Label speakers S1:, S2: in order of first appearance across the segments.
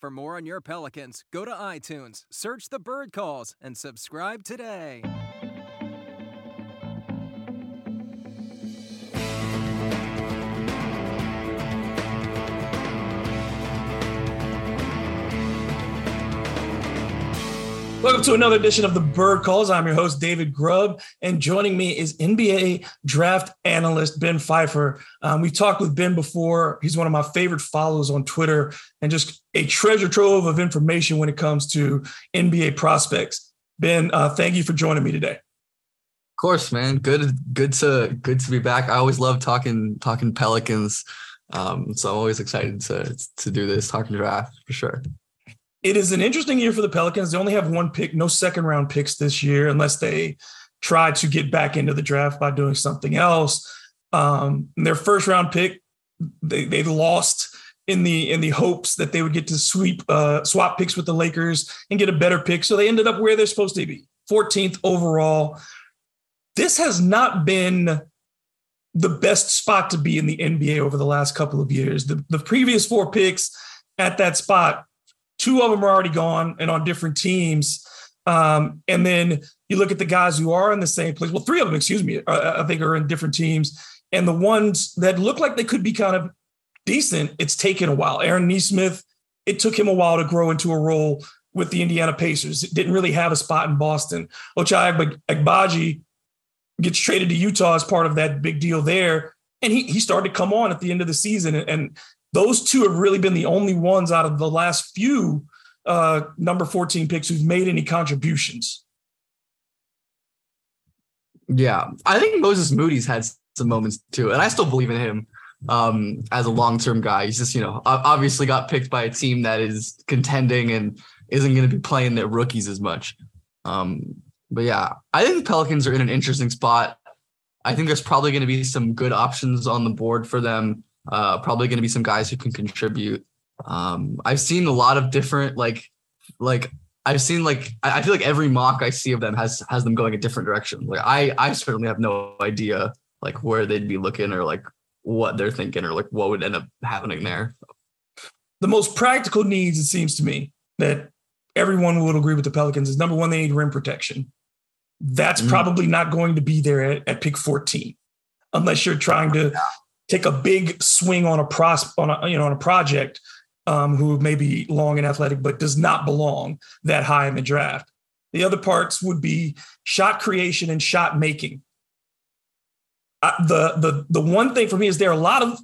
S1: For more on your Pelicans, go to iTunes, search the Bird Calls, and subscribe today.
S2: Welcome to another edition of the Bird Calls. I'm your host, David Grubb, and joining me is NBA draft analyst Ben Pfeifer. Um, we've talked with Ben before. He's one of my favorite follows on Twitter and just a treasure trove of information when it comes to NBA prospects. Ben, uh, thank you for joining me today.
S3: Of course, man. Good, good to good to be back. I always love talking talking Pelicans, um, so I'm always excited to to do this talking draft for sure
S2: it is an interesting year for the Pelicans. They only have one pick, no second round picks this year, unless they try to get back into the draft by doing something else. Um, their first round pick, they they lost in the in the hopes that they would get to sweep uh, swap picks with the Lakers and get a better pick. So they ended up where they're supposed to be, 14th overall. This has not been the best spot to be in the NBA over the last couple of years. The, the previous four picks at that spot Two of them are already gone and on different teams. Um, and then you look at the guys who are in the same place. Well, three of them, excuse me, uh, I think are in different teams. And the ones that look like they could be kind of decent, it's taken a while. Aaron Nesmith, it took him a while to grow into a role with the Indiana Pacers. It didn't really have a spot in Boston. Ochai Agbaji gets traded to Utah as part of that big deal there. And he, he started to come on at the end of the season. And those two have really been the only ones out of the last few uh, number 14 picks who've made any contributions.
S3: Yeah, I think Moses Moody's had some moments too, and I still believe in him um, as a long term guy. He's just, you know, obviously got picked by a team that is contending and isn't going to be playing their rookies as much. Um, but yeah, I think the Pelicans are in an interesting spot. I think there's probably going to be some good options on the board for them. Uh, probably going to be some guys who can contribute. Um, I've seen a lot of different like like I've seen like I feel like every mock I see of them has has them going a different direction. Like I I certainly have no idea like where they'd be looking or like what they're thinking or like what would end up happening there.
S2: The most practical needs, it seems to me, that everyone would agree with the Pelicans is number one, they need rim protection. That's mm. probably not going to be there at, at pick 14 unless you're trying to take a big swing on a pros on a you know on a project um, who may be long and athletic but does not belong that high in the draft. The other parts would be shot creation and shot making. Uh, the the the one thing for me is there are a lot of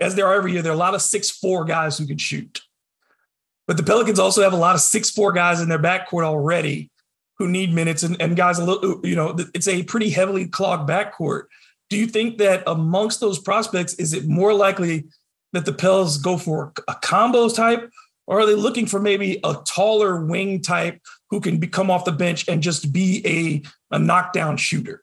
S2: as there are every year there are a lot of six four guys who can shoot, but the Pelicans also have a lot of six four guys in their backcourt already who need minutes and, and guys a little you know it's a pretty heavily clogged backcourt do you think that amongst those prospects, is it more likely that the Pels go for a combos type, or are they looking for maybe a taller wing type who can come off the bench and just be a, a knockdown shooter?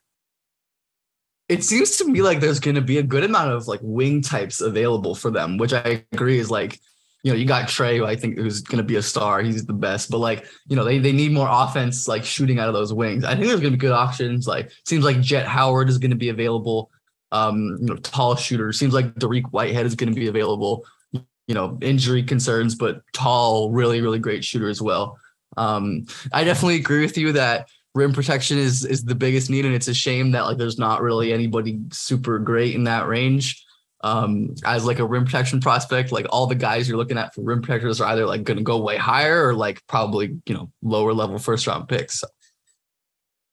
S3: It seems to me like there's going to be a good amount of like wing types available for them, which I agree is like you know, you got Trey, who I think who's going to be a star. He's the best, but like, you know, they, they need more offense, like shooting out of those wings. I think there's going to be good options. Like, seems like Jett Howard is going to be available. Um, you know, tall shooter. Seems like Dariq Whitehead is going to be available. You know, injury concerns, but tall, really, really great shooter as well. Um, I definitely agree with you that rim protection is is the biggest need, and it's a shame that like there's not really anybody super great in that range um, as like a rim protection prospect, like all the guys you're looking at for rim protectors are either like going to go way higher or like probably you know lower level first round picks. So.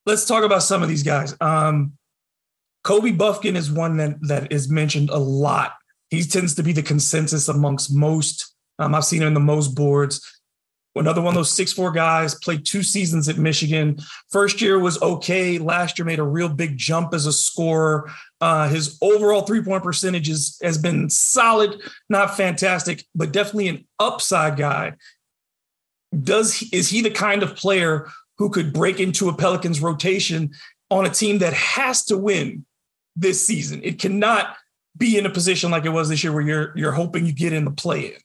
S2: Let's talk about some of these guys. Um, Kobe Bufkin is one that that is mentioned a lot He tends to be the consensus amongst most. Um, I've seen him in the most boards. Another one of those six four guys played two seasons at Michigan. First year was okay. Last year made a real big jump as a scorer. Uh, his overall three point percentage is, has been solid, not fantastic, but definitely an upside guy. Does is he the kind of player who could break into a Pelicans rotation on a team that has to win this season? It cannot be in a position like it was this year where you're you're hoping you get in the play in.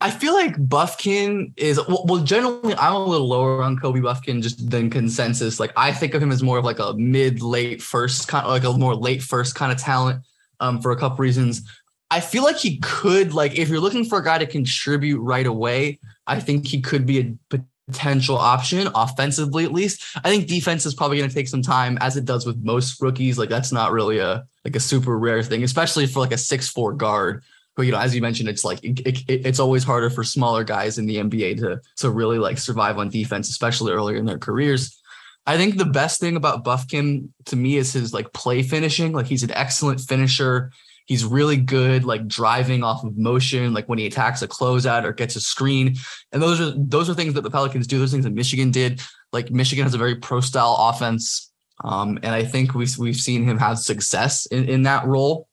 S3: I feel like Bufkin is well, generally I'm a little lower on Kobe Bufkin just than consensus. Like I think of him as more of like a mid late first kind of like a more late first kind of talent um, for a couple reasons. I feel like he could like if you're looking for a guy to contribute right away, I think he could be a potential option offensively at least. I think defense is probably going to take some time as it does with most rookies. Like that's not really a like a super rare thing, especially for like a six four guard but you know, as you mentioned, it's like it, it, it's always harder for smaller guys in the NBA to to really like survive on defense, especially earlier in their careers. I think the best thing about Bufkin to me is his like play finishing. Like he's an excellent finisher. He's really good, like driving off of motion, like when he attacks a closeout or gets a screen. And those are those are things that the Pelicans do. Those things that Michigan did. Like Michigan has a very pro style offense, um, and I think we've we've seen him have success in, in that role.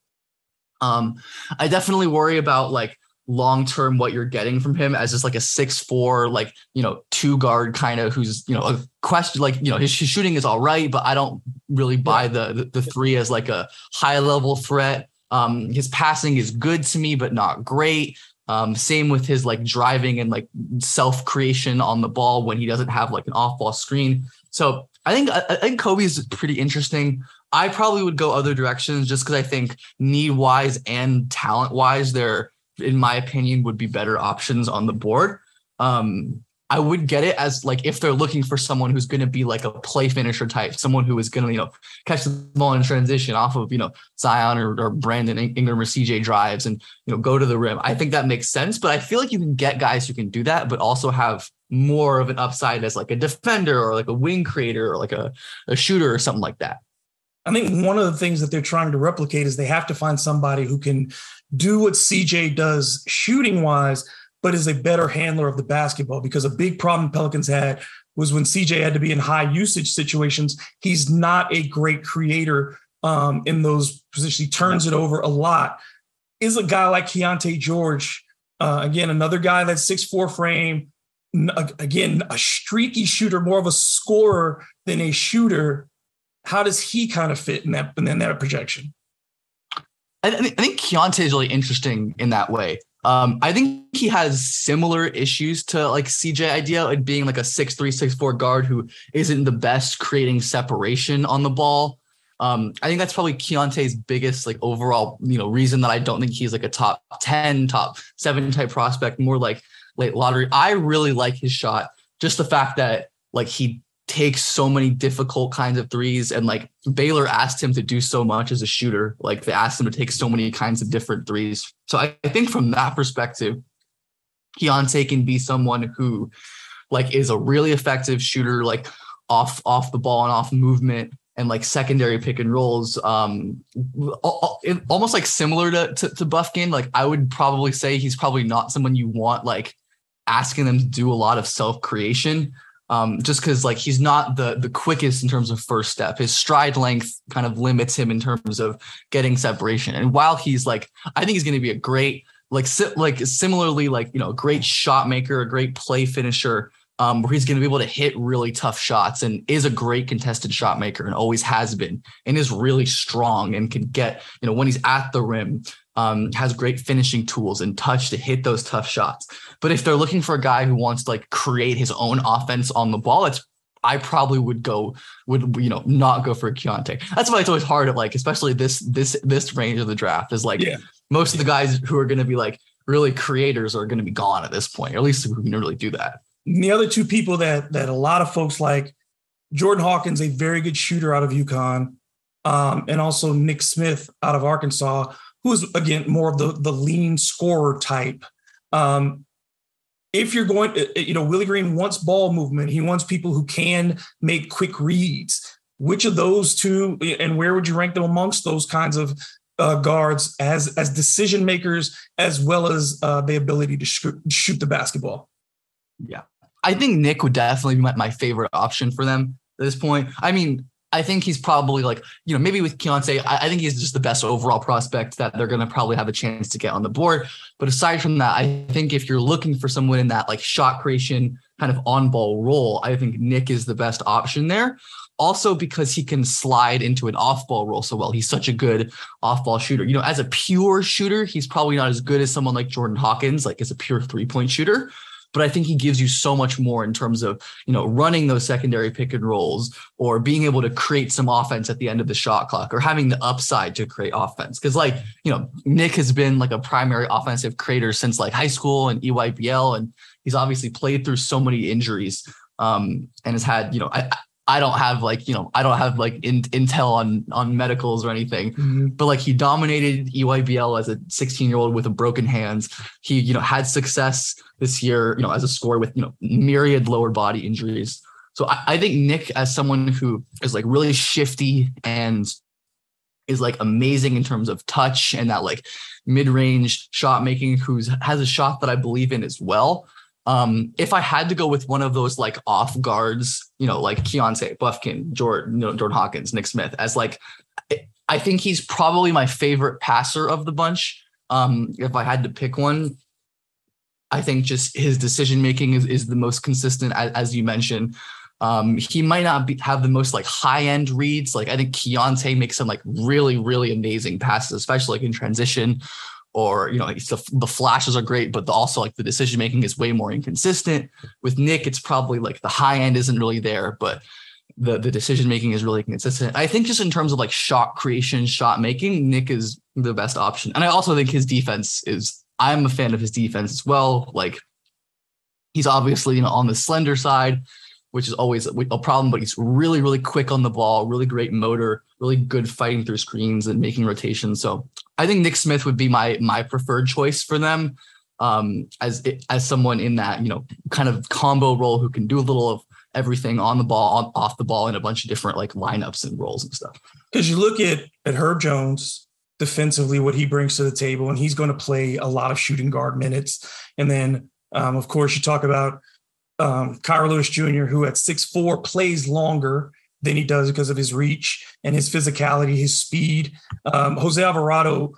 S3: Um, I definitely worry about like long term what you're getting from him as just like a six four like you know two guard kind of who's you know a question like you know his, his shooting is all right but I don't really buy the, the the three as like a high level threat. Um, his passing is good to me but not great. Um, same with his like driving and like self creation on the ball when he doesn't have like an off ball screen. So I think I, I think Kobe is pretty interesting. I probably would go other directions just because I think need wise and talent wise, there, in my opinion, would be better options on the board. Um, I would get it as like if they're looking for someone who's going to be like a play finisher type, someone who is going to you know catch the ball in transition off of you know Zion or, or Brandon Ingram or CJ drives and you know go to the rim. I think that makes sense, but I feel like you can get guys who can do that, but also have more of an upside as like a defender or like a wing creator or like a, a shooter or something like that.
S2: I think one of the things that they're trying to replicate is they have to find somebody who can do what CJ does shooting wise, but is a better handler of the basketball. Because a big problem Pelicans had was when CJ had to be in high usage situations, he's not a great creator um, in those positions. He turns it over a lot. Is a guy like Keyonte George, uh, again, another guy that's six four frame, again, a streaky shooter, more of a scorer than a shooter how does he kind of fit in that in that projection?
S3: I, think, I think Keyonte is really interesting in that way. Um, I think he has similar issues to like CJ idea and being like a six three six four guard who isn't the best creating separation on the ball. Um, I think that's probably Keyonte's biggest like overall you know reason that I don't think he's like a top ten, top seven type prospect. More like late lottery. I really like his shot. Just the fact that like he takes so many difficult kinds of threes and like Baylor asked him to do so much as a shooter like they asked him to take so many kinds of different threes. So I, I think from that perspective Keyonte can be someone who like is a really effective shooter like off off the ball and off movement and like secondary pick and rolls um almost like similar to, to to Bufkin. Like I would probably say he's probably not someone you want like asking them to do a lot of self creation um, just because like he's not the the quickest in terms of first step. His stride length kind of limits him in terms of getting separation. And while he's like, I think he's going to be a great like si- like similarly like you know a great shot maker, a great play finisher. Um, where he's going to be able to hit really tough shots and is a great contested shot maker and always has been and is really strong and can get you know when he's at the rim um, has great finishing tools and touch to hit those tough shots. But if they're looking for a guy who wants to like create his own offense on the ball, it's I probably would go would you know not go for Keyonte. That's why it's always hard at like especially this this this range of the draft is like yeah. most of the guys who are going to be like really creators are going to be gone at this point, or at least who can really do that.
S2: And the other two people that that a lot of folks like Jordan Hawkins, a very good shooter out of UConn, um, and also Nick Smith out of Arkansas, who's again more of the the lean scorer type. Um, if you're going, you know, Willie Green wants ball movement. He wants people who can make quick reads. Which of those two, and where would you rank them amongst those kinds of uh, guards as as decision makers as well as uh, the ability to sh- shoot the basketball.
S3: Yeah, I think Nick would definitely be my, my favorite option for them at this point. I mean, I think he's probably like, you know, maybe with Keyonte, I, I think he's just the best overall prospect that they're going to probably have a chance to get on the board. But aside from that, I think if you're looking for someone in that like shot creation kind of on ball role, I think Nick is the best option there. Also, because he can slide into an off ball role so well. He's such a good off ball shooter. You know, as a pure shooter, he's probably not as good as someone like Jordan Hawkins, like as a pure three point shooter but I think he gives you so much more in terms of, you know, running those secondary pick and rolls or being able to create some offense at the end of the shot clock or having the upside to create offense. Cause like, you know, Nick has been like a primary offensive creator since like high school and EYBL. And he's obviously played through so many injuries um, and has had, you know, I, I don't have like you know I don't have like in, intel on on medicals or anything, mm-hmm. but like he dominated EYBL as a 16 year old with a broken hands. He you know had success this year you know as a scorer with you know myriad lower body injuries. So I, I think Nick as someone who is like really shifty and is like amazing in terms of touch and that like mid range shot making, who's has a shot that I believe in as well. Um, if I had to go with one of those like off guards, you know, like Keyonte, Bufkin, Jordan, you know, Jordan Hawkins, Nick Smith, as like, I think he's probably my favorite passer of the bunch. Um, if I had to pick one, I think just his decision making is, is the most consistent, as, as you mentioned. Um, he might not be, have the most like high end reads. Like I think Keyonte makes some like really, really amazing passes, especially like in transition or you know the, the flashes are great but the, also like the decision making is way more inconsistent. With nick it's probably like the high end isn't really there but the the decision making is really consistent. I think just in terms of like shot creation shot making nick is the best option. And i also think his defense is i'm a fan of his defense as well. Like he's obviously you know on the slender side which is always a problem, but he's really, really quick on the ball, really great motor, really good fighting through screens and making rotations. So I think Nick Smith would be my my preferred choice for them um, as as someone in that you know kind of combo role who can do a little of everything on the ball, on, off the ball, in a bunch of different like lineups and roles and stuff.
S2: Because you look at at Herb Jones defensively, what he brings to the table, and he's going to play a lot of shooting guard minutes, and then um, of course you talk about um, Kira Lewis Jr., who at six four plays longer than he does because of his reach and his physicality, his speed. Um, Jose Alvarado,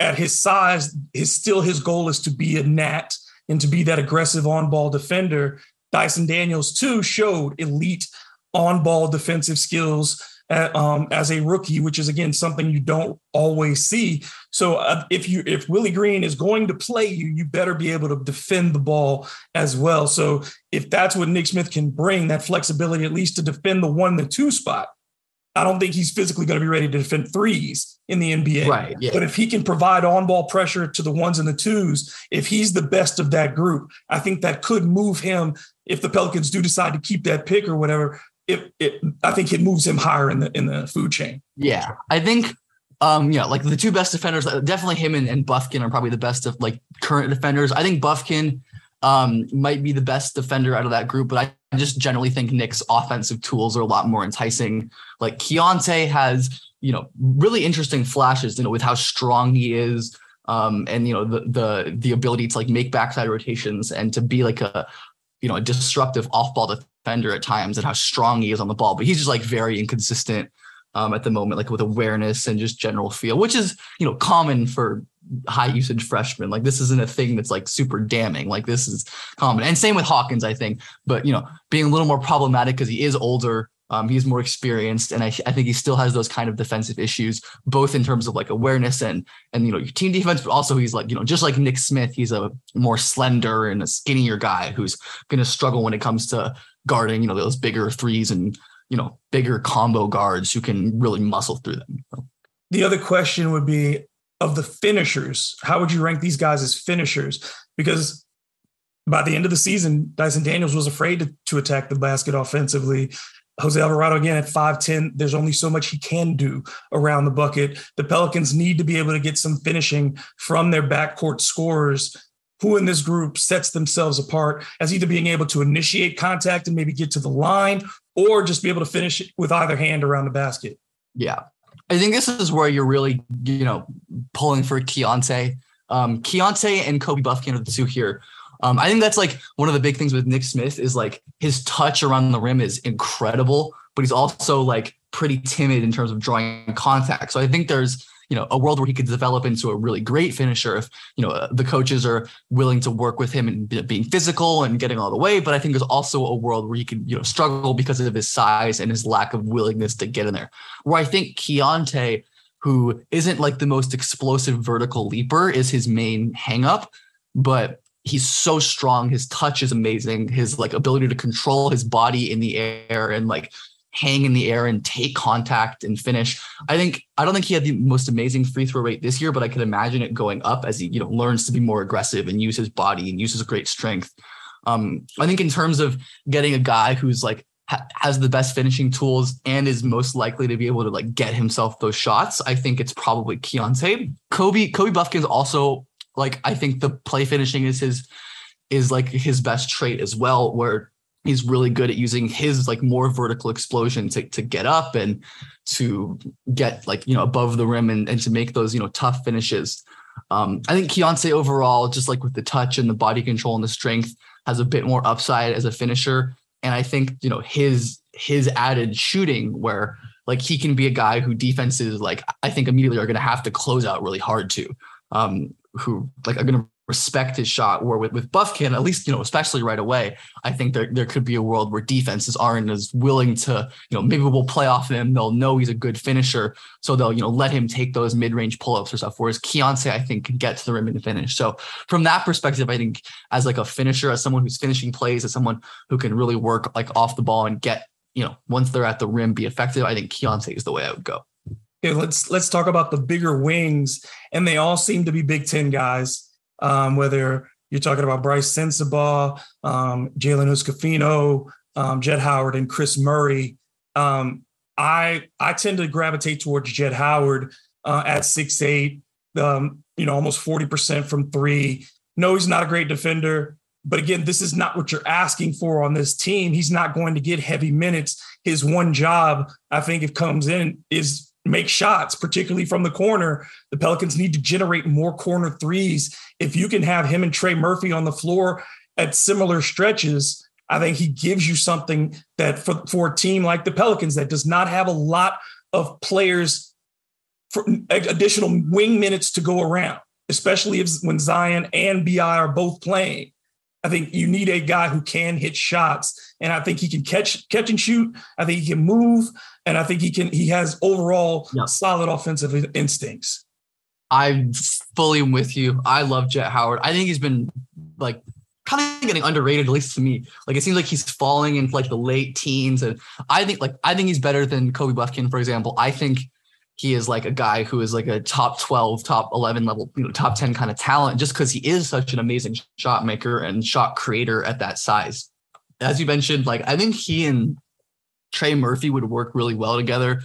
S2: at his size, his still his goal is to be a nat and to be that aggressive on ball defender. Dyson Daniels too showed elite on ball defensive skills um, as a rookie, which is again something you don't always see. So uh, if you if Willie Green is going to play you, you better be able to defend the ball as well. So if that's what Nick Smith can bring, that flexibility at least to defend the one, the two spot. I don't think he's physically going to be ready to defend threes in the NBA.
S3: Right. Yeah.
S2: But if he can provide on ball pressure to the ones and the twos, if he's the best of that group, I think that could move him if the Pelicans do decide to keep that pick or whatever it, it I think it moves him higher in the in the food chain.
S3: Yeah, I think um yeah like the two best defenders uh, definitely him and, and Bufkin are probably the best of like current defenders. I think Bufkin um might be the best defender out of that group, but I just generally think Nick's offensive tools are a lot more enticing. Like Keyonte has you know really interesting flashes you know with how strong he is um, and you know the the the ability to like make backside rotations and to be like a you know a disruptive off ball defender at times and how strong he is on the ball, but he's just like very inconsistent um, at the moment, like with awareness and just general feel, which is you know common for high usage freshmen. Like this isn't a thing that's like super damning. Like this is common, and same with Hawkins, I think. But you know, being a little more problematic because he is older. Um, he's more experienced, and I, I think he still has those kind of defensive issues, both in terms of like awareness and and you know your team defense, but also he's like you know just like Nick Smith, he's a more slender and a skinnier guy who's going to struggle when it comes to guarding, you know, those bigger threes and, you know, bigger combo guards who can really muscle through them.
S2: The other question would be of the finishers, how would you rank these guys as finishers? Because by the end of the season, Dyson Daniels was afraid to, to attack the basket offensively. Jose Alvarado again at 5'10, there's only so much he can do around the bucket. The Pelicans need to be able to get some finishing from their backcourt scorers who in this group sets themselves apart as either being able to initiate contact and maybe get to the line or just be able to finish with either hand around the basket.
S3: Yeah. I think this is where you're really, you know, pulling for Keyonte. Um, Keyonte and Kobe Bufkin are the two here. Um, I think that's like one of the big things with Nick Smith is like his touch around the rim is incredible, but he's also like pretty timid in terms of drawing contact. So I think there's you know a world where he could develop into a really great finisher if you know the coaches are willing to work with him and being physical and getting all the way but i think there's also a world where he could you know struggle because of his size and his lack of willingness to get in there where i think Keyonte who isn't like the most explosive vertical leaper is his main hangup but he's so strong his touch is amazing his like ability to control his body in the air and like hang in the air and take contact and finish. I think I don't think he had the most amazing free throw rate this year, but I could imagine it going up as he you know learns to be more aggressive and use his body and uses great strength. Um, I think in terms of getting a guy who's like ha- has the best finishing tools and is most likely to be able to like get himself those shots, I think it's probably Keyonte. Kobe Kobe Bufkin's also like I think the play finishing is his is like his best trait as well, where he's really good at using his like more vertical explosion to, to get up and to get like you know above the rim and, and to make those you know tough finishes. Um, i think Keyonte overall just like with the touch and the body control and the strength has a bit more upside as a finisher. And i think you know his his added shooting where like he can be a guy who defenses like i think immediately are going to have to close out really hard to. Um, who like are going to respect his shot. Where with, with Bufkin, at least, you know, especially right away, I think there, there could be a world where defenses aren't as willing to, you know, maybe we'll play off him. They'll know he's a good finisher. So they'll, you know, let him take those mid-range pull-ups or stuff. Whereas Keyonte, I think, can get to the rim and finish. So from that perspective, I think as like a finisher, as someone who's finishing plays, as someone who can really work like off the ball and get, you know, once they're at the rim, be effective, I think Keyonte is the way I would go.
S2: Okay, let's let's talk about the bigger wings, and they all seem to be Big Ten guys. Um, whether you're talking about Brice Sensabaugh, um, Jalen Hood-Schifino, um, Jett Howard, and Kris Murray. Um, I I tend to gravitate towards Jett Howard uh, at six eight. Um, you know, almost forty percent from three. No, he's not a great defender, but again, this is not what you're asking for on this team. He's not going to get heavy minutes. His one job, I think, if comes in, is make shots, particularly from the corner. The Pelicans need to generate more corner threes. If you can have him and Trey Murphy on the floor at similar stretches, I think he gives you something that for, for a team like the Pelicans that does not have a lot of players for additional wing minutes to go around, especially if when Zion and BI are both playing. I think you need a guy who can hit shots, and I think he can catch catch and shoot. I think he can move, and I think he can. He has overall yep. solid offensive instincts.
S3: I'm fully with you. I love Jett Howard. I think he's been like kind of getting underrated, at least to me. Like it seems like he's falling into like the late teens, and I think like I think he's better than Kobe Bufkin, for example. I think he is like a guy who is like a top 12, top 11 level, you know, top 10 kind of talent just because he is such an amazing shot maker and shot creator at that size. As you mentioned, like I think he and Trey Murphy would work really well together.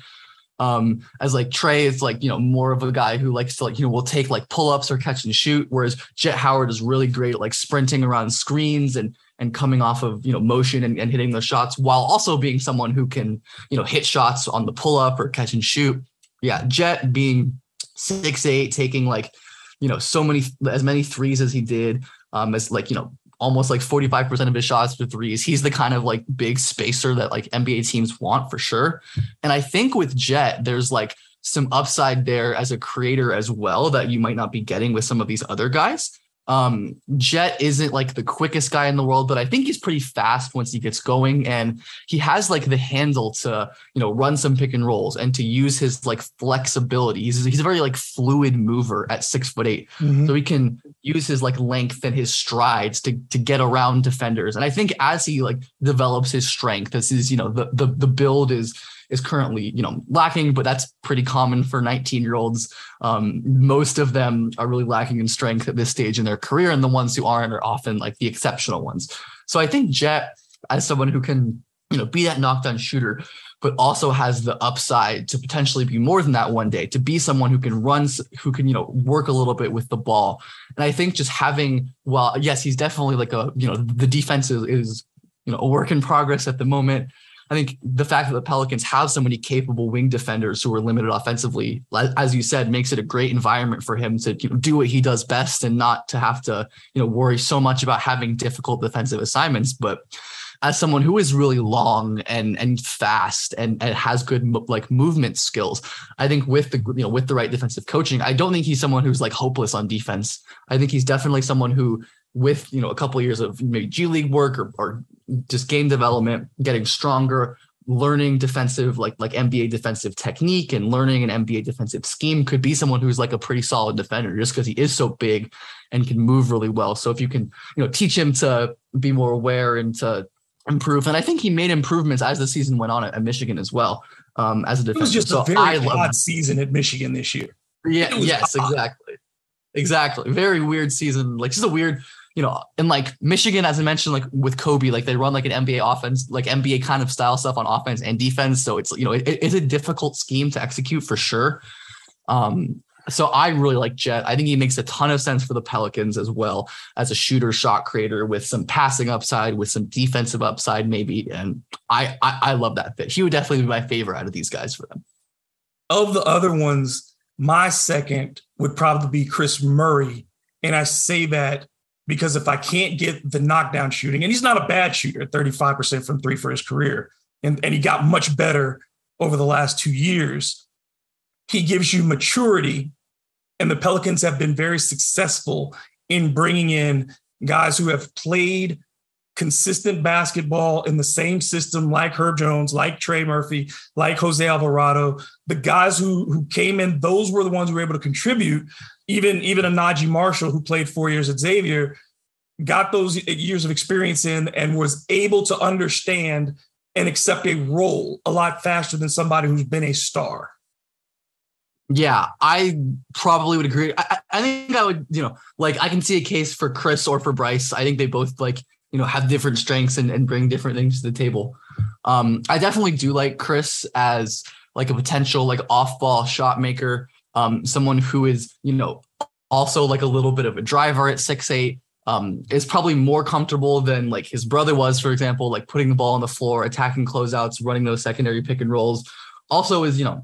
S3: Um, as like Trey is like, you know, more of a guy who likes to like, you know, will take like pull-ups or catch and shoot, whereas Jett Howard is really great at like sprinting around screens and and coming off of you know motion and, and hitting those shots while also being someone who can, you know, hit shots on the pull-up or catch and shoot yeah, Jett being six eight, taking like you know so many as many threes as he did, um, as like you know almost like 45% of his shots for threes. He's the kind of like big spacer that like NBA teams want for sure. And I think with Jett, there's like some upside there as a creator as well that you might not be getting with some of these other guys. Um, Jett isn't like the quickest guy in the world, but I think he's pretty fast once he gets going, and he has like the handle to you know run some pick and rolls and to use his like flexibility. He's he's a very like fluid mover at six foot 8 mm-hmm. so he can use his like length and his strides to to get around defenders. And I think as he like develops his strength, this is you know the the the build is is currently you know lacking, but that's pretty common for 19 year olds. Um, most of them are really lacking in strength at this stage in their career, and the ones who aren't are often like the exceptional ones. So I think Jett as someone who can you know be that knockdown shooter, but also has the upside to potentially be more than that one day, to be someone who can run, who can, you know, work a little bit with the ball. And I think just having, well, yes, he's definitely like a, you know, the defense is, is you know, a work in progress at the moment I think the fact that the Pelicans have so many capable wing defenders who are limited offensively, as you said, makes it a great environment for him to you know, do what he does best and not to have to you know worry so much about having difficult defensive assignments. But as someone who is really long and and fast and, and has good like movement skills. I think with the you know with the right defensive coaching, I don't think he's someone who's like hopeless on defense. I think he's definitely someone who with you know a couple of years of maybe G League work or, or just game development, getting stronger, learning defensive like like NBA defensive technique and learning an NBA defensive scheme could be someone who's like a pretty solid defender just because he is so big and can move really well. So if you can, you know, teach him to be more aware and to improve. And I think he made improvements as the season went on at, at Michigan as well. Um, as a defense,
S2: it was just so a very odd season at Michigan this year.
S3: Yeah. Yes. Odd. Exactly. Exactly. Very weird season. Like just a weird, you know, and like Michigan, as I mentioned, like with Kobe, like they run like an NBA offense, like NBA kind of style stuff on offense and defense. So it's you know, it, it's a difficult scheme to execute for sure. Um, so I really like Jett. I think he makes a ton of sense for the Pelicans as well as a shooter shot creator with some passing upside, with some defensive upside, maybe. And I, I, I love that fit. He would definitely be my favorite out of these guys for them.
S2: Of the other ones, my second would probably be Kris Murray. And I say that because if I can't get the knockdown shooting, and he's not a bad shooter, 35% from three for his career, and, and he got much better over the last two years. He gives you maturity and the Pelicans have been very successful in bringing in guys who have played consistent basketball in the same system like Herb Jones, like Trey Murphy, like Jose Alvarado. The guys who, who came in, those were the ones who were able to contribute. Even, even a Naji Marshall, who played four years at Xavier, got those years of experience in and was able to understand and accept a role a lot faster than somebody who's been a star.
S3: Yeah, I probably would agree. I, I, think I would, you know, like I can see a case for Kris or for Brice. I think they both like, you know, have different strengths and, and bring different things to the table. Um, I definitely do like Kris as like a potential like off-ball shot maker. Um, someone who is, you know, also like a little bit of a driver at six eight. Um, is probably more comfortable than like his brother was, for example, like putting the ball on the floor, attacking closeouts, running those secondary pick and rolls. Also, is you know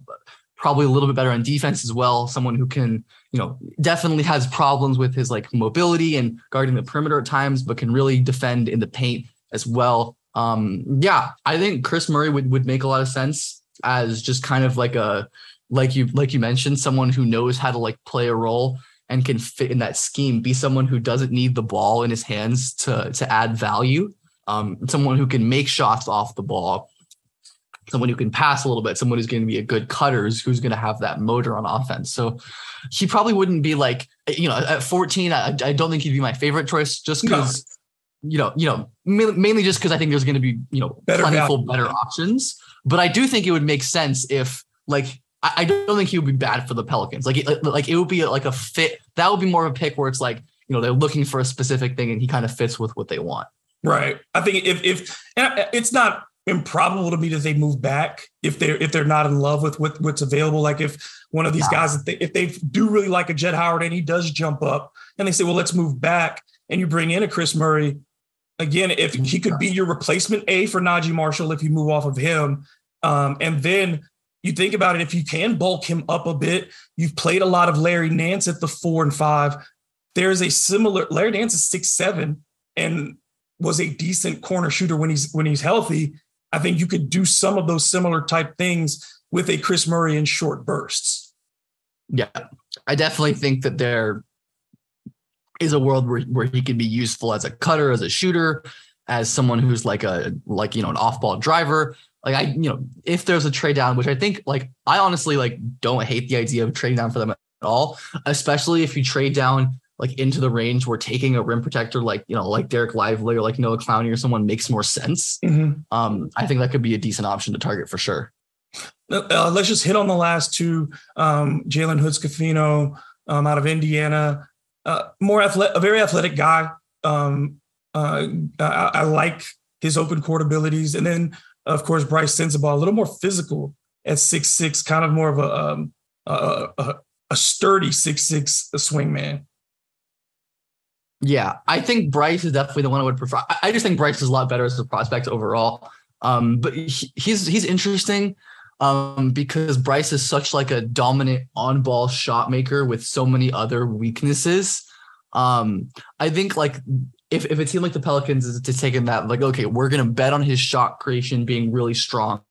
S3: probably a little bit better on defense as well. Someone who can, you know, definitely has problems with his like mobility and guarding the perimeter at times, but can really defend in the paint as well. Um, yeah, I think Kris Murray would, would make a lot of sense as just kind of like a like you like you mentioned, someone who knows how to like play a role and can fit in that scheme, be someone who doesn't need the ball in his hands to to add value. Um, someone who can make shots off the ball someone who can pass a little bit, someone who's going to be a good cutter, who's going to have that motor on offense. So he probably wouldn't be like, you know, at 14, I, I don't think he'd be my favorite choice just because, no. you know, you know, mainly just because I think there's going to be, you know, better plentiful value. better options. But I do think it would make sense if like I, I don't think he would be bad for the Pelicans. Like, it, like it would be like a fit. That would be more of a pick where it's like, you know, they're looking for a specific thing and he kind of fits with what they want.
S2: Right. I think if if it's not improbable to me that they move back if they're if they're not in love with, with what's available. Like if one of these yeah. guys, if they, if they do really like a Jett Howard and he does jump up, and they say, well, let's move back, and you bring in a Kris Murray. Again, if he could be your replacement A for Naji Marshall if you move off of him, um, and then you think about it, if you can bulk him up a bit, you've played a lot of Larry Nance at the four and five. There's a similar Larry Nance is six seven and was a decent corner shooter when he's when he's healthy. I think you could do some of those similar type things with a Kris Murray in short bursts.
S3: Yeah, I definitely think that there is a world where, where he can be useful as a cutter, as a shooter, as someone who's like a like you know an off-ball driver. Like I, you know, if there's a trade down, which I think like I honestly like don't hate the idea of trading down for them at all, especially if you trade down like into the range where taking a rim protector like you know like Dereck Lively or like Noah Clowney or someone makes more sense. Mm-hmm. Um, I think that could be a decent option to target for sure.
S2: Uh, let's just hit on the last two. Um, Jalen Hood um, out of Indiana, uh, more athletic, a very athletic guy. Um, uh, I, I, like his open court abilities, and then of course Brice Sensabaugh, a little more physical at six six, kind of more of a um, a, a, a sturdy six six swing man.
S3: Yeah, I think Brice is definitely the one I would prefer. I just think Brice is a lot better as a prospect overall. Um, but he, he's he's interesting um, because Brice is such like a dominant on ball shot maker with so many other weaknesses. Um, I think like if, if a team like the Pelicans is to take him that like okay, we're gonna bet on his shot creation being really strong,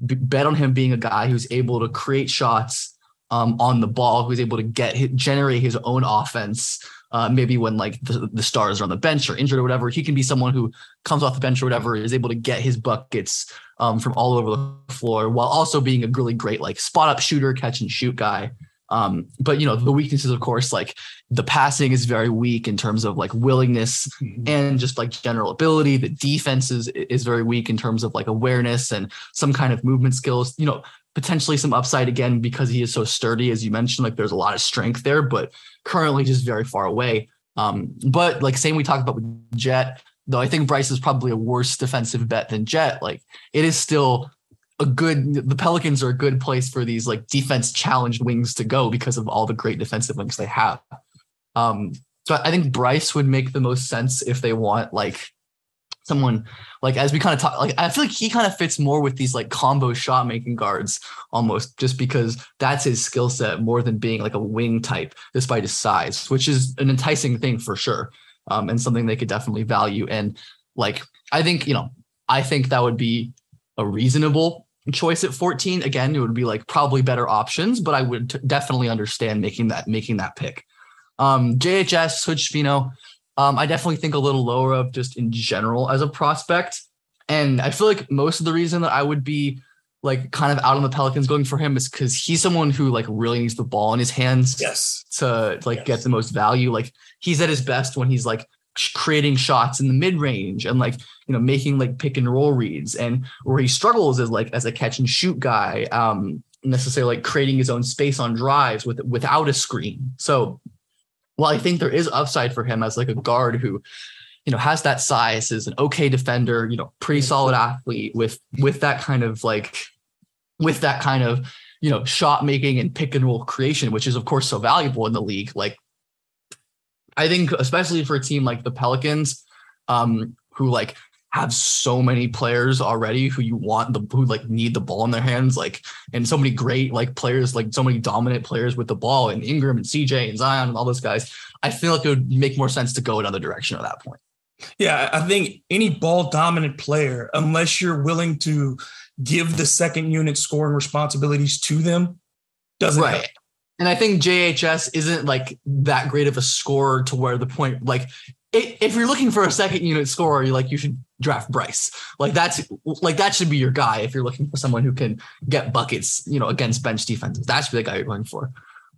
S3: bet on him being a guy who's able to create shots um, on the ball, who's able to get generate his own offense. Uh, maybe when like the, the stars are on the bench or injured or whatever, he can be someone who comes off the bench or whatever is able to get his buckets um, from all over the floor while also being a really great like spot up shooter, catch and shoot guy. Um, but you know the weaknesses, of course, like the passing is very weak in terms of like willingness mm-hmm. and just like general ability. The defense is is very weak in terms of like awareness and some kind of movement skills. You know, potentially some upside again because he is so sturdy, as you mentioned. Like there's a lot of strength there, but currently just very far away. Um, but like same we talked about with Jett, though I think Brice is probably a worse defensive bet than Jett. Like it is still a good the Pelicans are a good place for these like defense challenged wings to go because of all the great defensive wings they have. Um, so I think Brice would make the most sense if they want like someone like as we kind of talk like I feel like he kind of fits more with these like combo shot making guards almost just because that's his skill set more than being like a wing type despite his size, which is an enticing thing for sure. Um, and something they could definitely value. And like I think, you know, I think that would be a reasonable choice at 14. Again, it would be like probably better options, but I would t- definitely understand making that making that pick. Um, JHS, Hood um, I definitely think a little lower of just in general as a prospect. And I feel like most of the reason that I would be like kind of out on the Pelicans going for him is because he's someone who like really needs the ball in his hands
S2: yes.
S3: to like yes. get the most value. Like he's at his best when he's like creating shots in the mid range and like you know making like pick and roll reads and where he struggles is like as a catch and shoot guy um necessarily like creating his own space on drives with without a screen so while I think there is upside for him as like a guard who, you know, has that size, is an okay defender, you know, pretty solid athlete with with that kind of like with that kind of you know shot making and pick and roll creation, which is of course so valuable in the league. Like, I think especially for a team like the Pelicans, um, who like have so many players already who you want the who like need the ball in their hands, like and so many great like players, like so many dominant players with the ball, and Ingram and CJ and Zion and all those guys. I feel like it would make more sense to go another direction at that point.
S2: Yeah, I think any ball dominant player, unless you're willing to give the second unit scoring responsibilities to them, doesn't right. Help.
S3: And I think JHS isn't like that great of a scorer to where the point like if you're looking for a second unit scorer, you like you should draft Brice. Like that's like that should be your guy if you're looking for someone who can get buckets, you know, against bench defenses. That should be the guy you're going for.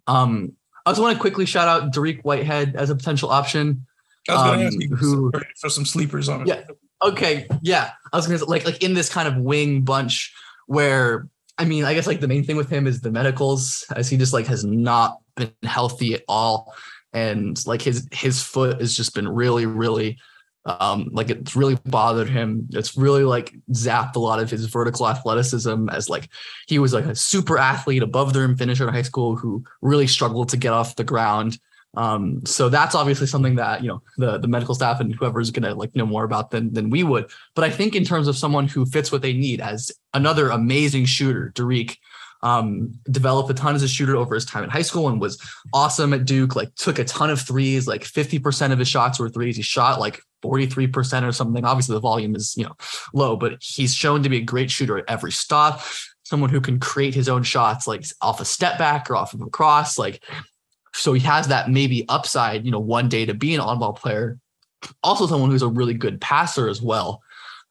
S3: Um, I also want to quickly shout out Dariq Whitehead as a potential option.
S2: I was going to um, ask you who for some sleepers on it.
S3: Yeah. Okay. Yeah. I was going to say like like in this kind of wing bunch where I mean, I guess like the main thing with him is the medicals, as he just like has not been healthy at all. And like his his foot has just been really really um like it's really bothered him. It's really like zapped a lot of his vertical athleticism as like he was like a super athlete above the rim finisher in high school who really struggled to get off the ground um so that's obviously something that you know the the medical staff and whoever's gonna like know more about than than we would but i think in terms of someone who fits what they need as another amazing shooter Dariq um, developed a ton as a shooter over his time in high school and was awesome at Duke. Like took a ton of threes, like 50% of his shots were threes. He shot like 43% or something. Obviously the volume is, you know, low, but he's shown to be a great shooter at every stop. Someone who can create his own shots, like off a step back or off of a cross. Like, so he has that maybe upside, you know, one day to be an on-ball player. Also someone who's a really good passer as well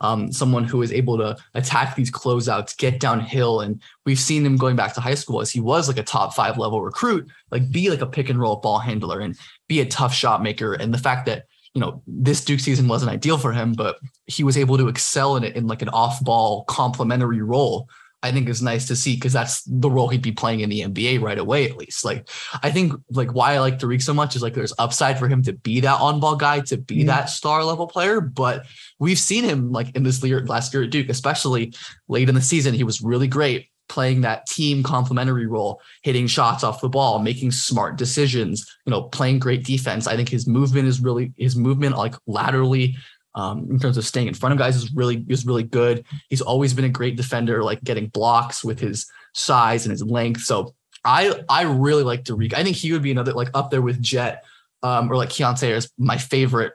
S3: um, someone who is able to attack these closeouts, get downhill. And we've seen him going back to high school as he was like a top five level recruit, like be like a pick and roll ball handler and be a tough shot maker. And the fact that, you know, this Duke season wasn't ideal for him, but he was able to excel in it in like an off ball complementary role I think is nice to see because that's the role he'd be playing in the NBA right away, at least. Like, I think like why I like Dariq so much is like there's upside for him to be that on ball guy, to be that star level player. But we've seen him like in this year, last year at Duke, especially late in the season, he was really great playing that team complementary role, hitting shots off the ball, making smart decisions, you know, playing great defense. I think his movement is really his movement like laterally um, in terms of staying in front of guys is really is really good. He's always been a great defender, like getting blocks with his size and his length. So I I really like Dariq. I think he would be another like up there with Jett um, or like Keyonte as my favorite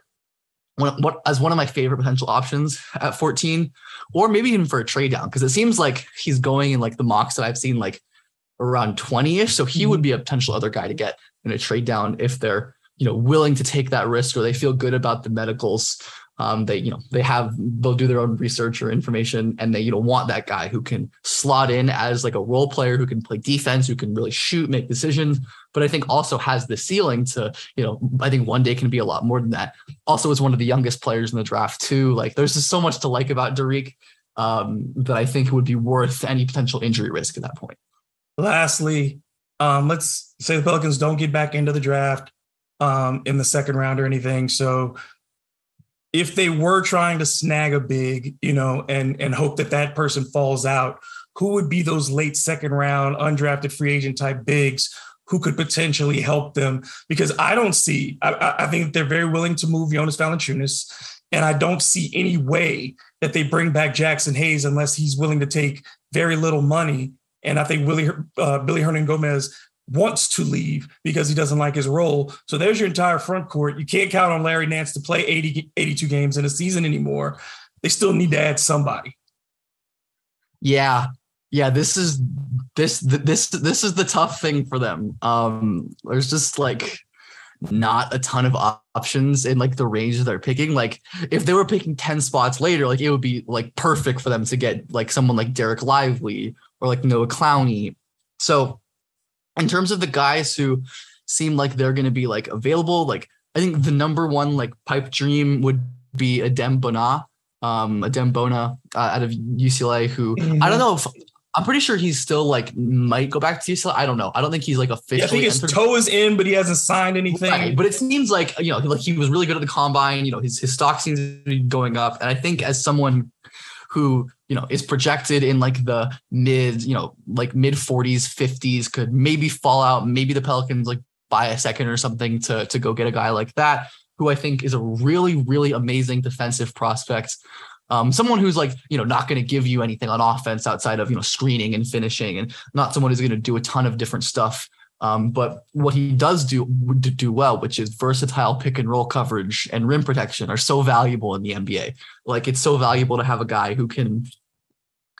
S3: one, what as one of my favorite potential options at 14, or maybe even for a trade down because it seems like he's going in like the mocks that I've seen like around 20ish. So he would be a potential other guy to get in a trade down if they're you know willing to take that risk or they feel good about the medicals um, they you know they have they'll do their own research or information and they you know want that guy who can slot in as like a role player who can play defense who can really shoot make decisions but i think also has the ceiling to you know i think one day can be a lot more than that. Also is one of the youngest players in the draft too like there's just so much to like about Dariq um, that i think would be worth any potential injury risk at that point.
S2: Lastly um, let's say the pelicans don't get back into the draft um, in the second round or anything. So if they were trying to snag a big, you know, and and hope that that person falls out, who would be those late second round undrafted free agent type bigs who could potentially help them? Because I don't see, I, I think they're very willing to move Jonas Valanciunas, and I don't see any way that they bring back Jaxson Hayes unless he's willing to take very little money. And I think Willy, uh, Billy Hernangomez wants to leave because he doesn't like his role. So there's your entire front court. You can't count on Larry Nance to play 80, 82 games in a season anymore. They still need to add somebody.
S3: Yeah. Yeah, this is this this this is the tough thing for them. Um there's just like not a ton of options in like the range that they're picking. Like if they were picking 10 spots later, like it would be like perfect for them to get like someone like Dereck Lively or like Noah Clowney. So in terms of the guys who seem like they're going to be like available, like I think the number one like pipe dream would be Adem Bona, um, Adem Bona uh, out of UCLA, who mm-hmm. I don't know if I'm pretty sure he's still like might go back to UCLA. I don't know. I don't think he's like officially. Yeah, I
S2: think his entered. toe is in, but he hasn't signed anything. Right.
S3: But it seems like you know, like he was really good at the combine. You know, his his stock seems to be going up, and I think as someone who you know is projected in like the mid you know like mid 40s 50s could maybe fall out. Maybe the pelicans like buy a second or something to to go get a guy like that who i think is a really really amazing defensive prospect. Um, someone who's like you know not going to give you anything on offense outside of you know screening and finishing and not someone who's going to do a ton of different stuff um, but what he does do do well, which is versatile pick and roll coverage and rim protection, are so valuable in the NBA. Like it's so valuable to have a guy who can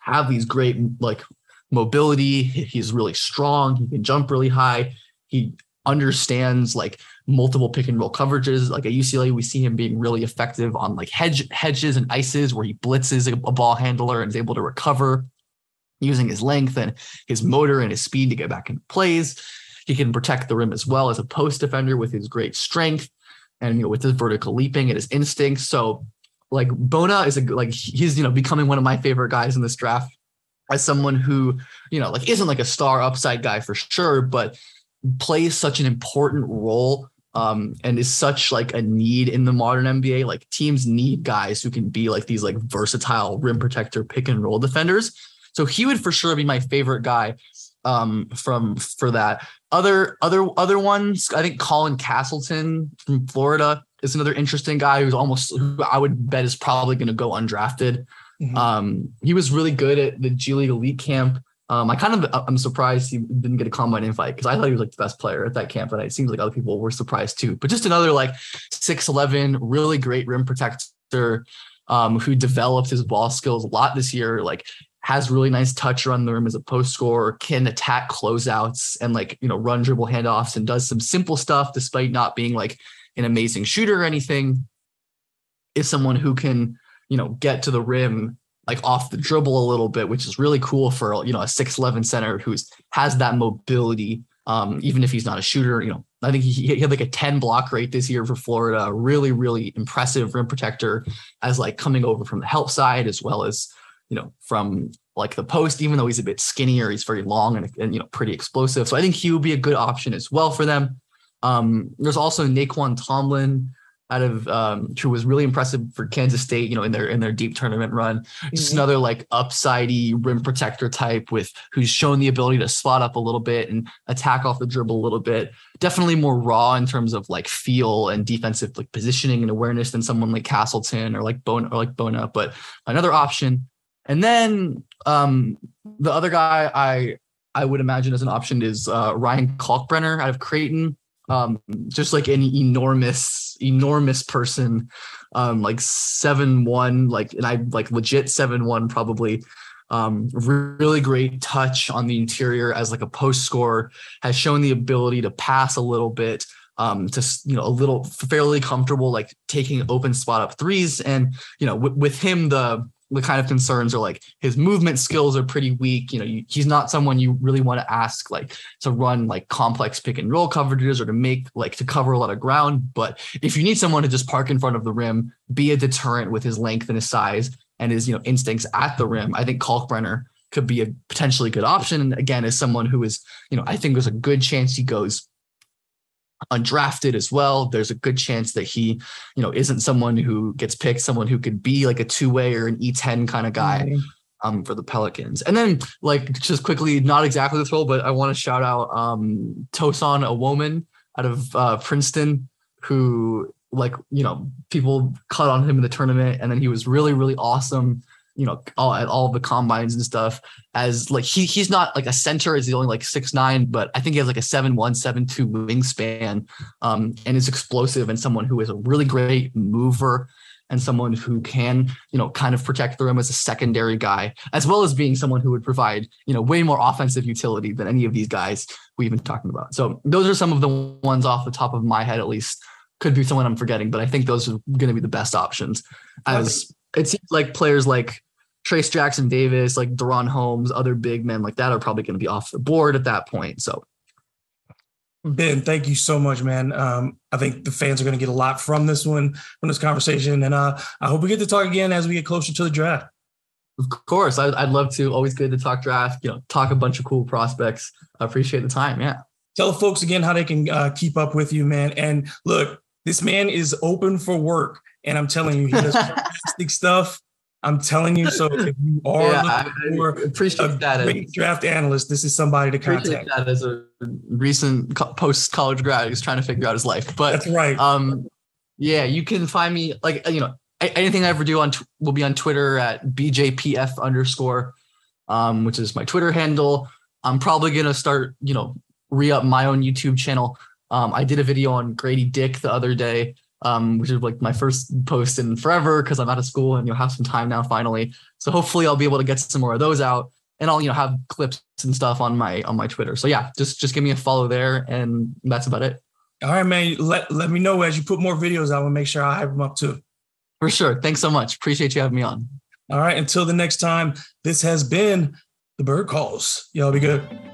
S3: have these great like mobility. He's really strong. He can jump really high. He understands like multiple pick and roll coverages. Like at UCLA, we see him being really effective on like hedge hedges and ices where he blitzes a, a ball handler and is able to recover using his length and his motor and his speed to get back into plays. He can protect the rim as well as a post defender with his great strength and you know with his vertical leaping and his instincts. So like Bona is a like he's you know becoming one of my favorite guys in this draft as someone who you know like isn't like a star upside guy for sure, but plays such an important role um, and is such like a need in the modern NBA. Like teams need guys who can be like these like versatile rim protector pick and roll defenders. So he would for sure be my favorite guy um, from for that. Other other other ones, I think Colin Castleton from Florida is another interesting guy who's almost who I would bet is probably going to go undrafted. Mm-hmm. Um, he was really good at the G League Elite Camp. Um, I kind of I'm surprised he didn't get a combine invite because I thought he was like the best player at that camp, and it seems like other people were surprised too. But just another like six eleven, really great rim protector um, who developed his ball skills a lot this year. Like has really nice touch around the rim as a post scorer, can attack closeouts and like, you know, run dribble handoffs and does some simple stuff despite not being like an amazing shooter or anything. Is someone who can, you know, get to the rim like off the dribble a little bit, which is really cool for, you know, a 6'11 center who's has that mobility. Um, even if he's not a shooter, you know, I think he, he had like a 10 block rate this year for Florida, really, really impressive rim protector as like coming over from the help side as well as you know, from like the post, even though he's a bit skinnier, he's very long and, and you know, pretty explosive. So I think he would be a good option as well for them. Um, there's also Nae'Qwan Tomlin out of um, who was really impressive for Kansas State, you know, in their in their deep tournament run. Mm-hmm. Just another like upsidey rim protector type with who's shown the ability to spot up a little bit and attack off the dribble a little bit. Definitely more raw in terms of like feel and defensive like positioning and awareness than someone like Castleton or like Bona or like Bona, but another option. And then um, the other guy I I would imagine as an option is uh, Ryan Kalkbrenner out of Creighton. Um, just like an enormous, enormous person, um, like seven one, like and I like legit seven one probably. Um, really great touch on the interior as like a post scorer, has shown the ability to pass a little bit, um, to you know a little fairly comfortable like taking open spot up threes, and you know w- with him the the kind of concerns are like his movement skills are pretty weak. You know, you, he's not someone you really want to ask like to run like complex pick and roll coverages or to make like to cover a lot of ground. But if you need someone to just park in front of the rim, be a deterrent with his length and his size and his you know instincts at the rim, I think Kalkbrenner could be a potentially good option. And again, as someone who is, you know, I think there's a good chance he goes undrafted as well. There's a good chance that he, you know, isn't someone who gets picked, someone who could be like a two way or an E10 kind of guy. Mm-hmm. Um, for the Pelicans. And then, like, just quickly, not exactly this role, but I want to shout out um, Tosan Evbuomwan out of uh, Princeton, who, like, you know, people cut on him in the tournament, and then he was really, really awesome you know, all at all the combines and stuff. As like he he's not like a center, is he only like six nine, but I think he has like a seven one, seven two wingspan, um, and is explosive and someone who is a really great mover and someone who can, you know, kind of protect the rim as a secondary guy, as well as being someone who would provide, you know, way more offensive utility than any of these guys we've been talking about. So those are some of the ones off the top of my head, at least. Could be someone I'm forgetting, but I think those are going to be the best options. As it seems like players like Trayce Jackson Davis, like DaRon Holmes, other big men like that are probably going to be off the board at that point. So,
S2: Ben, thank you so much, man. Um, I think the fans are going to get a lot from this one, from this conversation, and uh, I hope we get to talk again as we get closer to the draft.
S3: Of course, I, would love to. Always good to talk draft. You know, talk a bunch of cool prospects. I appreciate the time. Yeah.
S2: Tell the folks again how they can uh, keep up with you, man. And look, this man is open for work, and I'm telling you, he does fantastic stuff. I'm telling you. So if you are yeah, looking appreciate a that great draft analyst, this is somebody to contact.
S3: That as a recent post college grad who's trying to figure out his life. But
S2: that's right.
S3: Um, yeah, you can find me like you know anything I ever do on will be on Twitter at bjpf underscore, um, which is my Twitter handle. I'm probably gonna start you know re up my own YouTube channel. Um, I did a video on Grady Dick the other day um, which is like my first post in forever because I'm out of school and you'll have some time now finally. So hopefully I'll be able to get some more of those out and I'll, you know, have clips and stuff on my on my Twitter. So yeah, just just give me a follow there and that's about it.
S2: All right, man. Let let me know as you put more videos out and make sure I have them up too.
S3: For sure. Thanks so much. Appreciate you having me on.
S2: All right. Until the next time, this has been the Bird Calls. Y'all be good.